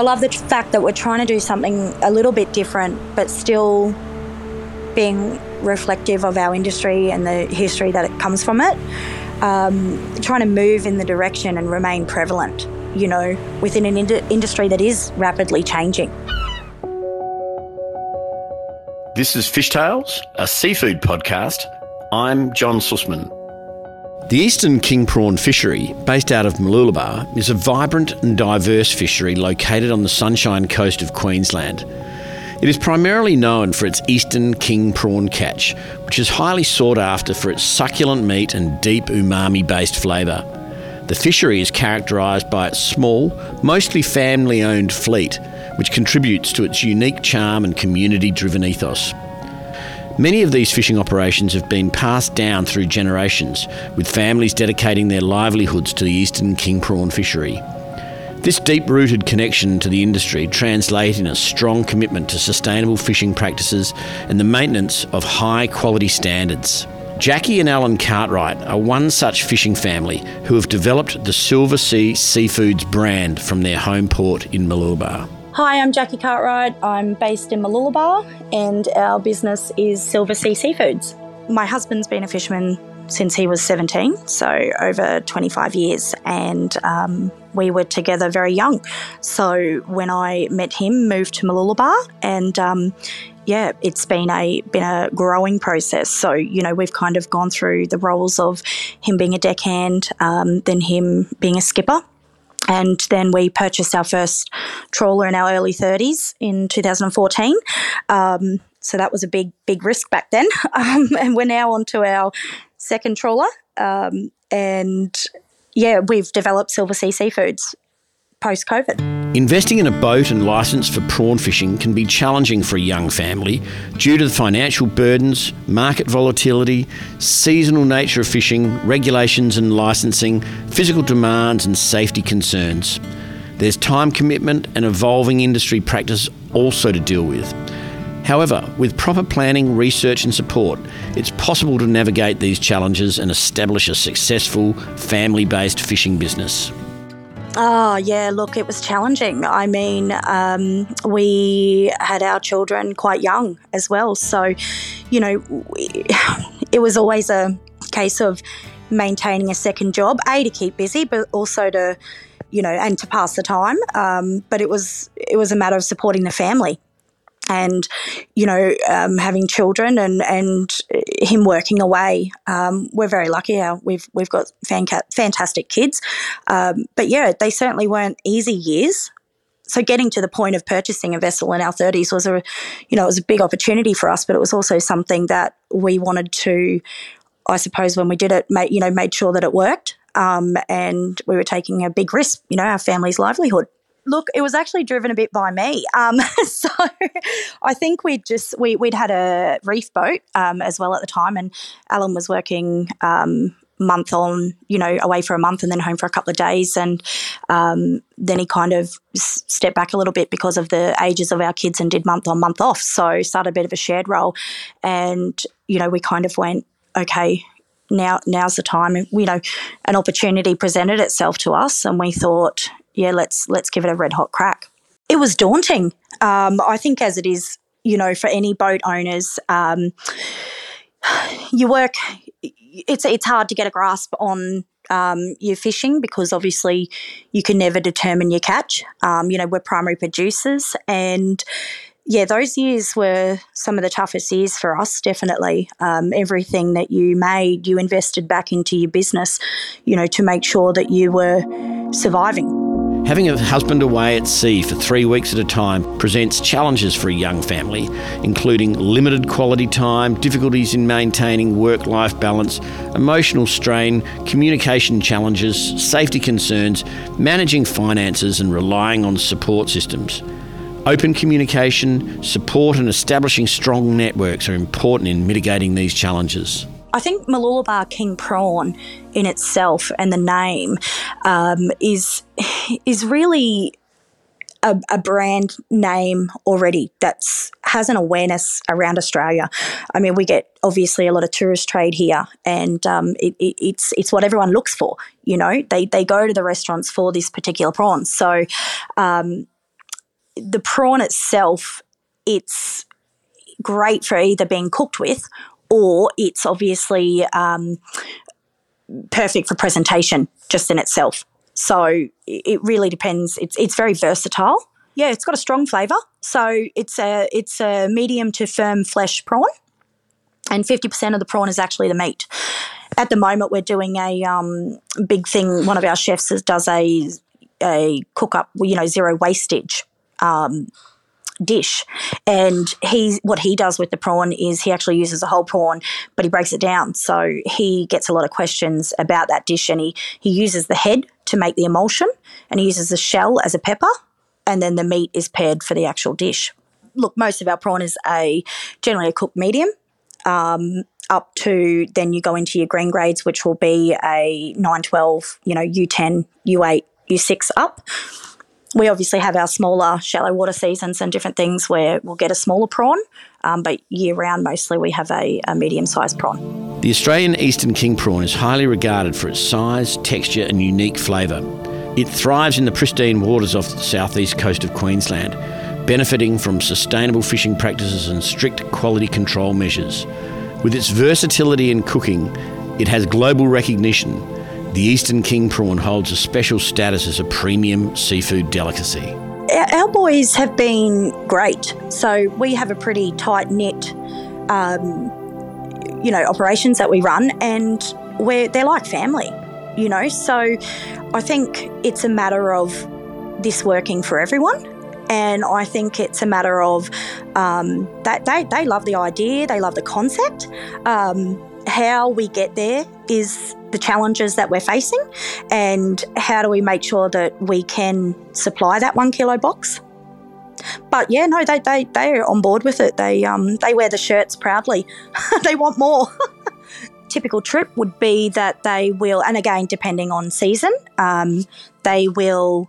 I love the fact that we're trying to do something a little bit different, but still being reflective of our industry and the history that it comes from it. Um, trying to move in the direction and remain prevalent, you know, within an ind- industry that is rapidly changing. This is Fishtales, a seafood podcast. I'm John Susman. The Eastern King Prawn Fishery, based out of Mooloolaba, is a vibrant and diverse fishery located on the Sunshine Coast of Queensland. It is primarily known for its Eastern King Prawn catch, which is highly sought after for its succulent meat and deep umami based flavour. The fishery is characterised by its small, mostly family owned fleet, which contributes to its unique charm and community driven ethos. Many of these fishing operations have been passed down through generations, with families dedicating their livelihoods to the Eastern King Prawn fishery. This deep rooted connection to the industry translates in a strong commitment to sustainable fishing practices and the maintenance of high quality standards. Jacky and Allan Cartwright are one such fishing family who have developed the Silver Sea Seafoods brand from their home port in Mooloolaba. Hi, I'm Jacky Cartwright. I'm based in Mooloolaba and our business is Silver Sea Seafoods. My husband's been a fisherman since he was 17, so over 25 years, and um, we were together very young. So when I met him, moved to Mooloolaba, and um, yeah, it's been a been a growing process. So you know, we've kind of gone through the roles of him being a deckhand, um, then him being a skipper, and then we purchased our first trawler in our early 30s in 2014. Um, so that was a big, big risk back then. Um, and we're now on to our second trawler. Um, and yeah, we've developed Silver Sea Seafoods post COVID. Investing in a boat and licence for prawn fishing can be challenging for a young family due to the financial burdens, market volatility, seasonal nature of fishing, regulations and licensing, physical demands, and safety concerns. There's time commitment and evolving industry practice also to deal with. However, with proper planning, research, and support, it's possible to navigate these challenges and establish a successful family based fishing business. Oh, yeah, look, it was challenging. I mean, um, we had our children quite young as well. So, you know, we, it was always a case of maintaining a second job, A, to keep busy, but also to, you know, and to pass the time. Um, but it was it was a matter of supporting the family and you know um, having children and and him working away. Um, we're very lucky. How we've we've got fantastic kids, um, but yeah, they certainly weren't easy years. So getting to the point of purchasing a vessel in our thirties was a, you know, it was a big opportunity for us, but it was also something that we wanted to, I suppose, when we did it, you know, made sure that it worked, um, and we were taking a big risk, you know, our family's livelihood. Look, it was actually driven a bit by me. Um, so I think we'd just we, would had a reef boat um, as well at the time, and Allan was working um, month on, you know, away for a month and then home for a couple of days, and um, then he kind of stepped back a little bit because of the ages of our kids and did month on month off. So started a bit of a shared role, and you know, we kind of went okay. Now, now's the time. You know, an opportunity presented itself to us, and we thought, yeah, let's let's give it a red hot crack. It was daunting. Um, I think as it is, you know, for any boat owners, um, you work. It's it's hard to get a grasp on um, your fishing because obviously you can never determine your catch. Um, you know, we're primary producers, and yeah, those years were some of the toughest years for us, definitely. Um, everything that you made, you invested back into your business, you know, to make sure that you were surviving. Having a husband away at sea for three weeks at a time presents challenges for a young family, including limited quality time, difficulties in maintaining work life balance, emotional strain, communication challenges, safety concerns, managing finances, and relying on support systems. Open communication, support, and establishing strong networks are important in mitigating these challenges. I think Mooloolaba King Prawn in itself and the name um, is is really a, a, brand name already that's has an awareness around Australia. I mean, we get obviously a lot of tourist trade here, and um, it, it, it's it's what everyone looks for. You know, they they go to the restaurants for this particular prawn. So. Um, the prawn itself, it's great for either being cooked with or it's obviously um, perfect for presentation just in itself. So it really depends. It's it's very versatile. Yeah, it's got a strong flavour. So it's a it's a medium to firm flesh prawn, and fifty percent of the prawn is actually the meat. At the moment, we're doing a um, big thing. One of our chefs does a a cook up, you know, zero wastage um, dish. And he what he does with the prawn is he actually uses a whole prawn, but he breaks it down. So he gets a lot of questions about that dish and he, he uses the head to make the emulsion and he uses the shell as a pepper and then the meat is paired for the actual dish. Look, most of our prawn is a generally a cooked medium. Um, up to then you go into your green grades, which will be a 912, you know, U10, U8, U6 up we obviously have our smaller shallow water seasons and different things where we'll get a smaller prawn, um, but year round mostly we have a, a medium sized prawn. The Australian Eastern King prawn is highly regarded for its size, texture, and unique flavour. It thrives in the pristine waters off the southeast coast of Queensland, benefiting from sustainable fishing practices and strict quality control measures. With its versatility in cooking, it has global recognition the Eastern King prawn holds a special status as a premium seafood delicacy. Our boys have been great. So we have a pretty tight knit, um, you know, operations that we run, and we're they're like family, you know. So I think it's a matter of this working for everyone. And I think it's a matter of um, that they, they love the idea, they love the concept. Um, how we get there is the challenges that we're facing and how do we make sure that we can supply that one kilo box. But yeah, no, they, they, they're on board with it. They, um, they wear the shirts proudly. they want more. Typical trip would be that they will, and again, depending on season, um, they will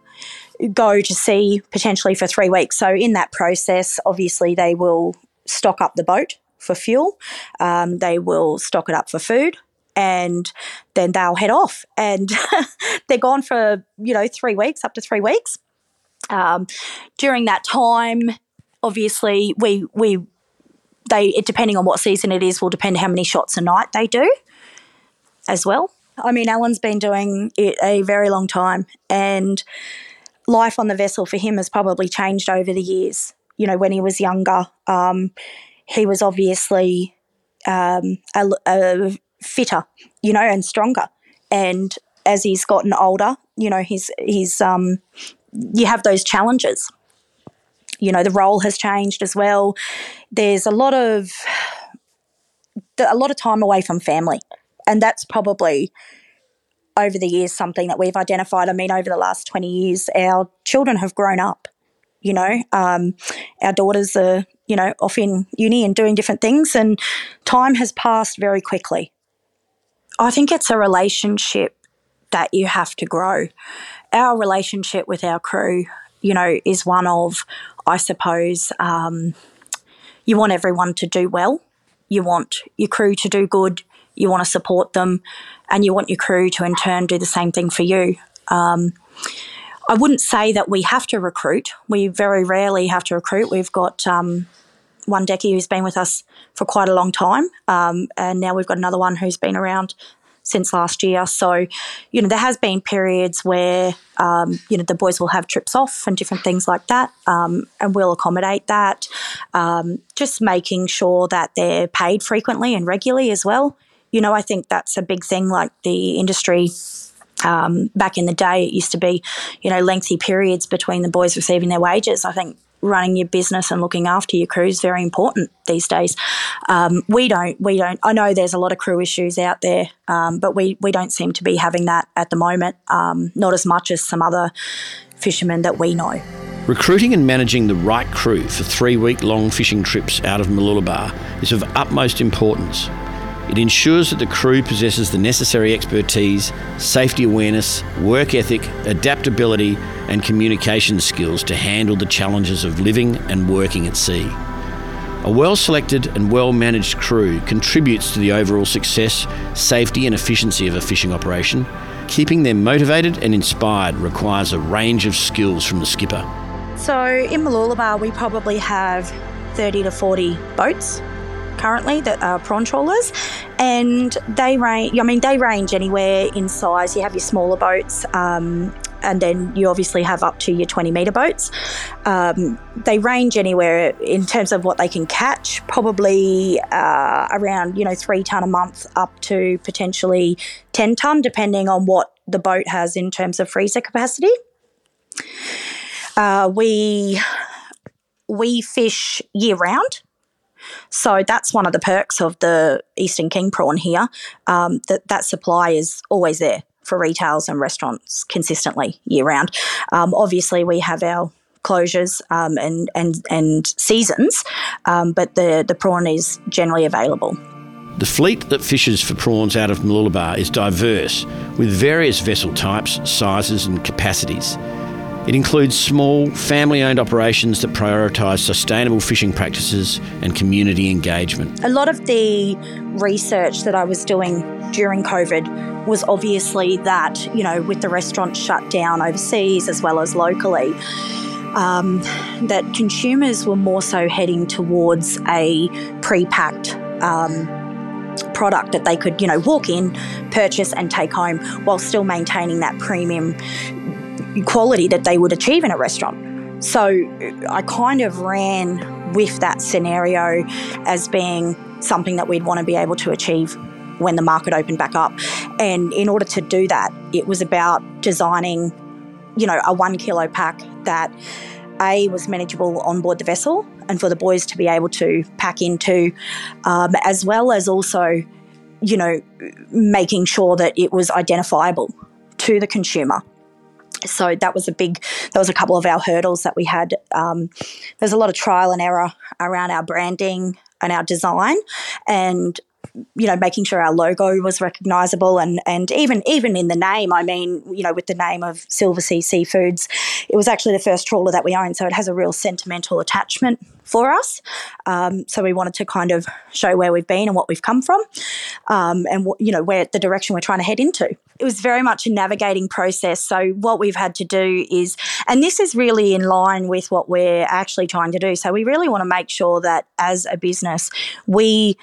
go to sea potentially for three weeks. So, in that process, obviously, they will stock up the boat for fuel, um, they will stock it up for food, and then they'll head off. And they're gone for, you know, three weeks, up to three weeks. Um, during that time, obviously, we, we, they, depending on what season it is, will depend how many shots a night they do as well. I mean, Allan's been doing it a very long time, and life on the vessel for him has probably changed over the years. You know, when he was younger, um, he was obviously um, a, a, fitter, you know, and stronger. And as he's gotten older, you know, he's he's um, you have those challenges. You know, the role has changed as well. There's a lot of a lot of time away from family, and that's probably over the years something that we've identified. I mean, over the last twenty years, our children have grown up. You know, um, our daughters are you know off in uni and doing different things, and time has passed very quickly. I think it's a relationship that you have to grow. Our relationship with our crew, you know, is one of, I suppose, um, you want everyone to do well. You want your crew to do good. You want to support them, and you want your crew to in turn do the same thing for you. Um, I wouldn't say that we have to recruit. We very rarely have to recruit. We've got um, one Decky who's been with us for quite a long time, um, and now we've got another one who's been around since last year. So, you know, there has been periods where um, you know the boys will have trips off and different things like that, um, and we'll accommodate that. Um, just making sure that they're paid frequently and regularly as well. You know, I think that's a big thing. Like the industry um, back in the day, it used to be, you know, lengthy periods between the boys receiving their wages. I think running your business and looking after your crew is very important these days. Um, we don't, we don't. I know there's a lot of crew issues out there, um, but we we don't seem to be having that at the moment. Um, not as much as some other fishermen that we know. Recruiting and managing the right crew for three week long fishing trips out of Mooloolaba is of utmost importance. It ensures that the crew possesses the necessary expertise, safety awareness, work ethic, adaptability, and communication skills to handle the challenges of living and working at sea. A well selected and well managed crew contributes to the overall success, safety, and efficiency of a fishing operation. Keeping them motivated and inspired requires a range of skills from the skipper. So in Mooloolaba, we probably have 30 to 40 boats currently that are prawn trawlers, and they range. I mean, they range anywhere in size. You have your smaller boats. Um, and then you obviously have up to your 20 metre boats. Um, they range anywhere in terms of what they can catch, probably uh, around you know three ton a month up to potentially 10 ton, depending on what the boat has in terms of freezer capacity. Uh, we we fish year round. So that's one of the perks of the Eastern King prawn here. Um, that that supply is always there for retails and restaurants consistently year round. Um, obviously, we have our closures um, and and and seasons, um, but the the prawn is generally available. The fleet that fishes for prawns out of Mooloolaba is diverse, with various vessel types, sizes, and capacities. It includes small, family owned operations that prioritise sustainable fishing practices and community engagement. A lot of the research that I was doing during COVID was obviously that, you know, with the restaurants shut down overseas as well as locally, um, that consumers were more so heading towards a pre packed. Um, product that they could, you know, walk in, purchase, and take home while still maintaining that premium quality that they would achieve in a restaurant. So I kind of ran with that scenario as being something that we'd want to be able to achieve when the market opened back up. And in order to do that, it was about designing, you know, a one kilo pack that A was manageable on board the vessel and for the boys to be able to pack into, um, as well as also, you know, making sure that it was identifiable to the consumer so that was a big that was a couple of our hurdles that we had. Um, there's a lot of trial and error around our branding and our design. And you know making sure our logo was recognizable and and even even in the name i mean you know with the name of silver sea seafoods it was actually the first trawler that we owned so it has a real sentimental attachment for us. Um, so we wanted to kind of show where we've been and what we've come from um, and you know where the direction we're trying to head into. It was very much a navigating process. So what we've had to do is and this is really in line with what we're actually trying to do. So we really want to make sure that as a business we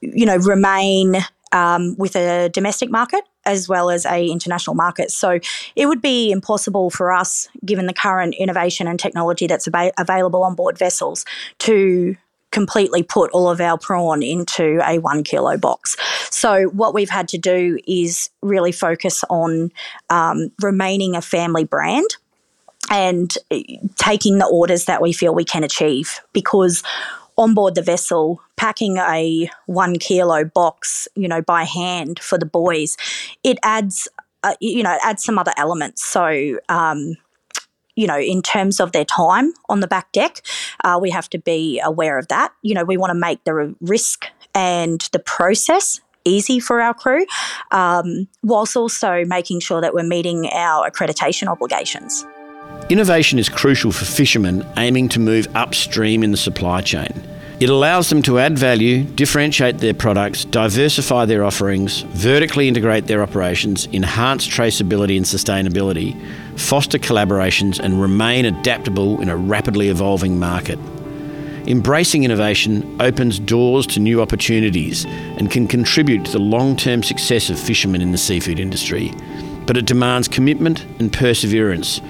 you know, remain um, with a domestic market as well as a international market. So it would be impossible for us, given the current innovation and technology that's ab- available on board vessels, to completely put all of our prawn into a one kilo box. So what we've had to do is really focus on um, remaining a family brand and eh, taking the orders that we feel we can achieve because on board the vessel, packing a one kilo box, you know, by hand for the boys, it adds, uh, you know, it adds some other elements. So, um, you know, in terms of their time on the back deck, uh, we have to be aware of that. You know, we want to make the risk and the process easy for our crew, um, whilst also making sure that we're meeting our accreditation obligations. Innovation is crucial for fishermen aiming to move upstream in the supply chain. It allows them to add value, differentiate their products, diversify their offerings, vertically integrate their operations, enhance traceability and sustainability, foster collaborations, and remain adaptable in a rapidly evolving market. Embracing innovation opens doors to new opportunities and can contribute to the long term success of fishermen in the seafood industry. But it demands commitment and perseverance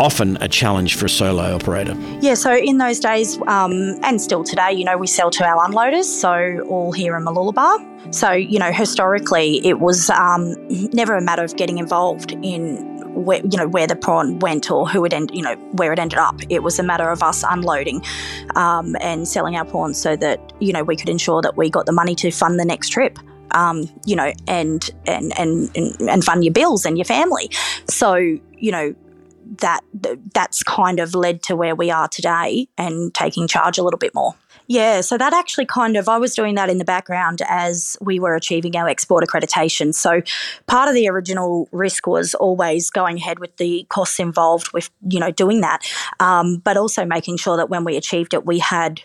often a challenge for a solo operator. Yeah, so in those days, um, and still today, you know, we sell to our unloaders, so all here in Mooloolaba. So, you know, historically, it was um, never a matter of getting involved in where you know where the prawn went or who it end, you know where it ended up. It was a matter of us unloading um, and selling our prawns so that you know we could ensure that we got the money to fund the next trip. Um, you know, and, and and and fund your bills and your family. So you know, that that's kind of led to where we are today and taking charge a little bit more. Yeah, so that actually kind of, I was doing that in the background as we were achieving our export accreditation. So part of the original risk was always going ahead with the costs involved with, you know, doing that, um, but also making sure that when we achieved it, we had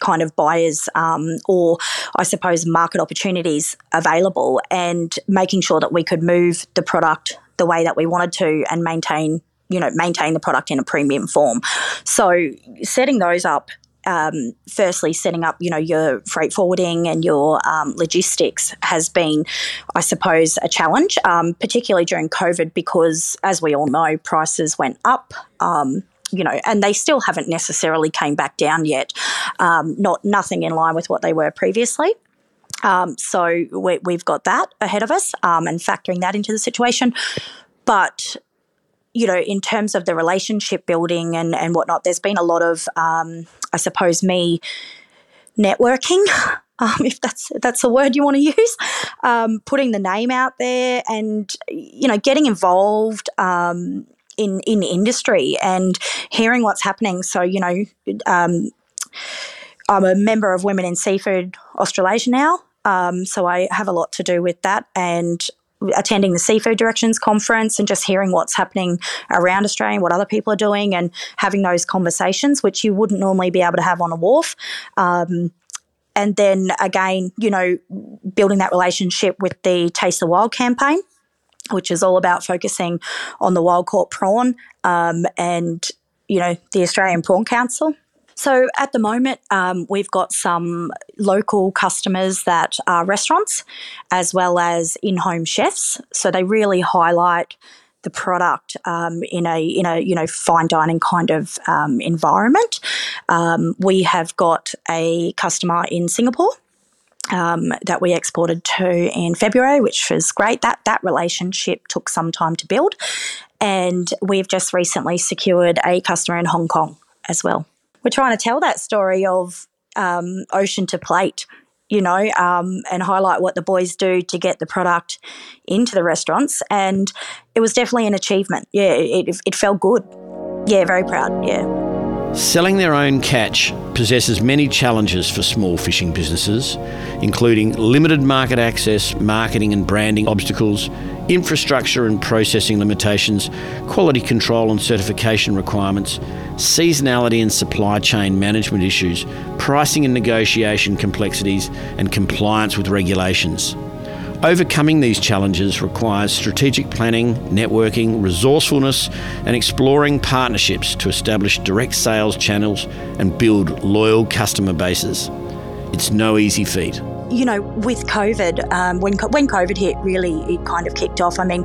kind of buyers um, or I suppose market opportunities available and making sure that we could move the product the way that we wanted to and maintain you know, maintain the product in a premium form. So setting those up um, firstly, setting up, you know, your freight forwarding and your um, logistics has been, I suppose, a challenge, um, particularly during COVID, because as we all know, prices went up. Um, you know, and they still haven't necessarily came back down yet. Um, not nothing in line with what they were previously. Um, so we, have got that ahead of us and factoring that into the situation. But you know, in terms of the relationship building and, and whatnot, there's been a lot of, um, I suppose, me networking, um, if that's that's a word you want to use, um, putting the name out there, and you know, getting involved. Um, in, in industry and hearing what's happening. So, you know, um, I'm a member of Women in Seafood Australasia now. Um, so I have a lot to do with that. And attending the Seafood Directions Conference and just hearing what's happening around Australia, what other people are doing, and having those conversations, which you wouldn't normally be able to have on a wharf. Um, and then again, you know, building that relationship with the Taste the Wild campaign, which is all about focusing on the wild caught prawn um, and, you know, the Australian Prawn Council. So at the moment, um, we've got some local customers that are restaurants as well as in-home chefs. So they really highlight the product um, in a in a you know fine dining kind of um, environment. Um, we have got a customer in Singapore. Um, that we exported to in February, which was great. That that relationship took some time to build, and we've just recently secured a customer in Hong Kong as well we're trying to tell that story of um, ocean to plate, you know, um, and highlight what the boys do to get the product into the restaurants. And it was definitely an achievement. Yeah, it, it felt good. Yeah, very proud. Yeah. Selling their own catch possesses many challenges for small fishing businesses, including limited market access, marketing and branding obstacles, infrastructure and processing limitations, quality control and certification requirements, seasonality and supply chain management issues, pricing and negotiation complexities, and compliance with regulations. Overcoming these challenges requires strategic planning, networking, resourcefulness, and exploring partnerships to establish direct sales channels and build loyal customer bases. It's no easy feat. You know, with COVID, um, when when COVID hit, really it kind of kicked off. I mean,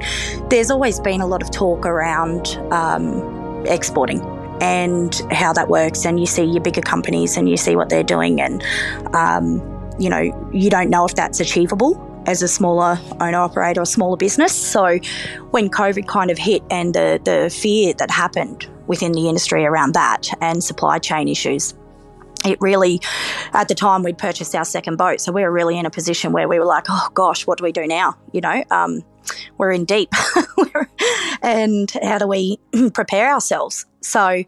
there's always been a lot of talk around um, exporting and how that works, and you see your bigger companies and you see what they're doing, and um, you know, you don't know if that's achievable as a smaller owner operator or smaller business. So when COVID kind of hit and the, the fear that happened within the industry around that and supply chain issues, it really, at the time, we'd purchased our second boat. So we were really in a position where we were like, oh gosh, what do we do now? You know, um, we're in deep. and how do we prepare ourselves? So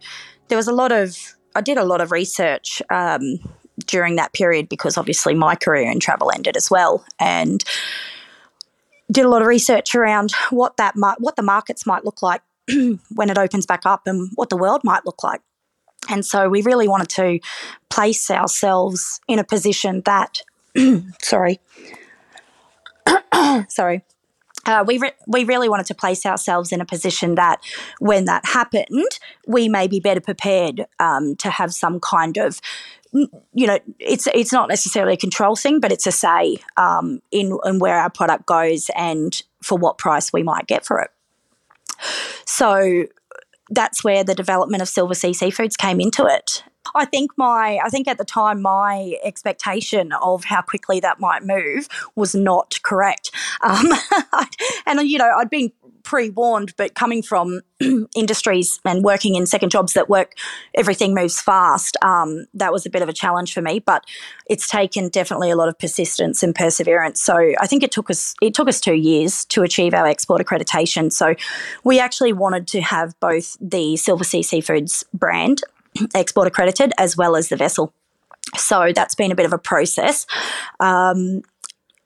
there was a lot of, I did a lot of research. Um, during that period because obviously my career in travel ended as well and did a lot of research around what that what the markets might look like when it opens back up and what the world might look like. And so we really wanted to place ourselves in a position that sorry sorry uh, we re- we really wanted to place ourselves in a position that when that happened, we may be better prepared um, to have some kind of you know, it's it's not necessarily a control thing, but it's a say um, in in where our product goes and for what price we might get for it. So that's where the development of Silver Sea Seafoods came into it. I think my I think at the time my expectation of how quickly that might move was not correct. Um, and you know I'd been pre-warned, but coming from industries and working in second jobs that work, everything moves fast. Um, that was a bit of a challenge for me, but it's taken definitely a lot of persistence and perseverance. So I think it took us it took us two years to achieve our export accreditation. So we actually wanted to have both the Silver Sea Seafoods brand export accredited as well as the vessel. So that's been a bit of a process. Um,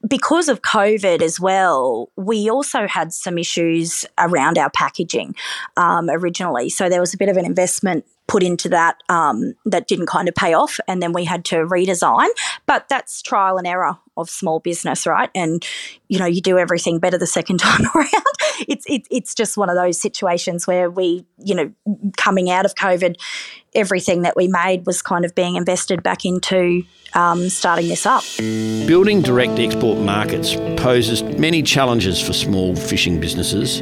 because of COVID as well, we also had some issues around our packaging um, originally. So there was a bit of an investment put into that um, that didn't kind of pay off, and then we had to redesign. But that's trial and error of small business, right? And you know, you do everything better the second time around. It's it, it's just one of those situations where we, you know, coming out of COVID, everything that we made was kind of being invested back into um, starting this up. Building direct export markets poses many challenges for small fishing businesses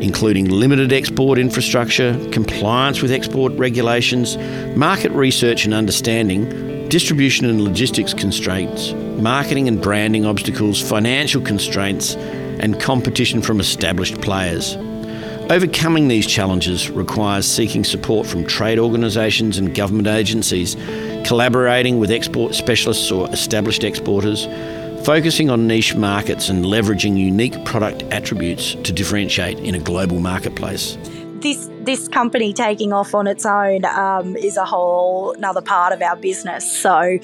including limited export infrastructure, compliance with export regulations, market research and understanding, distribution and logistics constraints, marketing and branding obstacles, financial constraints, and competition from established players. Overcoming these challenges requires seeking support from trade organisations and government agencies, collaborating with export specialists or established exporters, focusing on niche markets and leveraging unique product attributes to differentiate in a global marketplace. This this company taking off on its own um, is a whole another part of our business. So,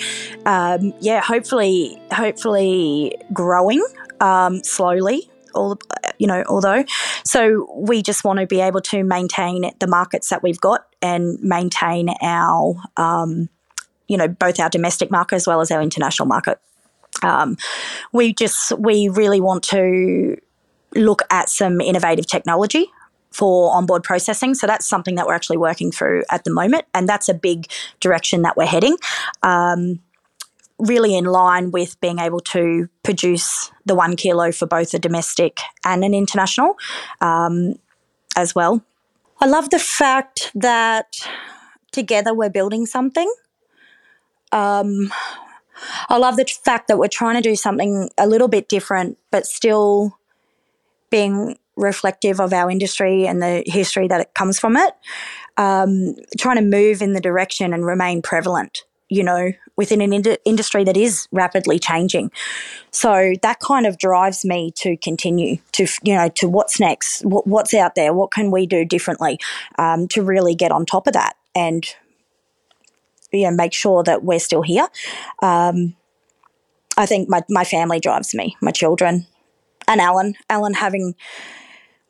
um, yeah, hopefully, hopefully growing um, slowly. All you know, although, so we just want to be able to maintain the markets that we've got and maintain our, um, you know, both our domestic market as well as our international market. Um, we just we really want to look at some innovative technology for onboard processing. So that's something that we're actually working through at the moment, and that's a big direction that we're heading. Um, really in line with being able to produce the one kilo for both a domestic and an international um, as well. I love the fact that together we're building something. Um, I love the fact that we're trying to do something a little bit different, but still being reflective of our industry and the history that it comes from it. Um, trying to move in the direction and remain prevalent, you know, within an ind- industry that is rapidly changing. So that kind of drives me to continue to, you know, to what's next, what, what's out there, what can we do differently um, to really get on top of that and you know make sure that we're still here. Um, I think my my family drives me, my children, and Allan. Allan having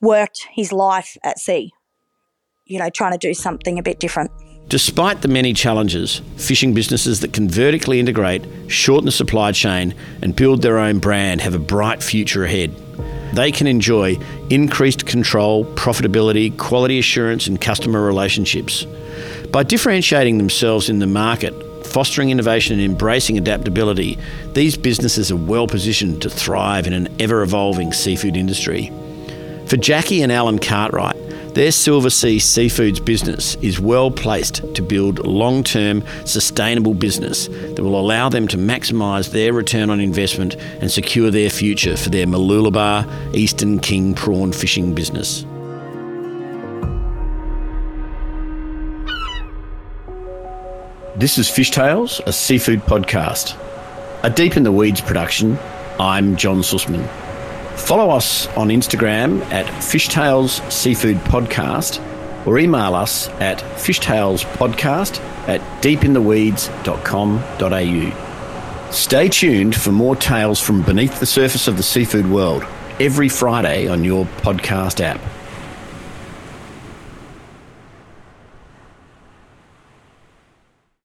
worked his life at sea, you know, trying to do something a bit different. Despite the many challenges, fishing businesses that can vertically integrate, shorten the supply chain, and build their own brand have a bright future ahead. They can enjoy increased control, profitability, quality assurance, and customer relationships. By differentiating themselves in the market, fostering innovation and embracing adaptability, these businesses are well positioned to thrive in an ever evolving seafood industry. For Jacky and Allan Cartwright, their Silver Sea Seafoods business is well placed to build long term, sustainable business that will allow them to maximise their return on investment and secure their future for their Mooloolaba Eastern King prawn fishing business. This is Fish Tales, a seafood podcast. A Deep in the Weeds production. I'm John Susman. Follow us on Instagram at Fishtales Seafood Podcast or email us at fishtalespodcast at deepintheweeds.com.au. Stay tuned for more tales from beneath the surface of the seafood world every Friday on your podcast app.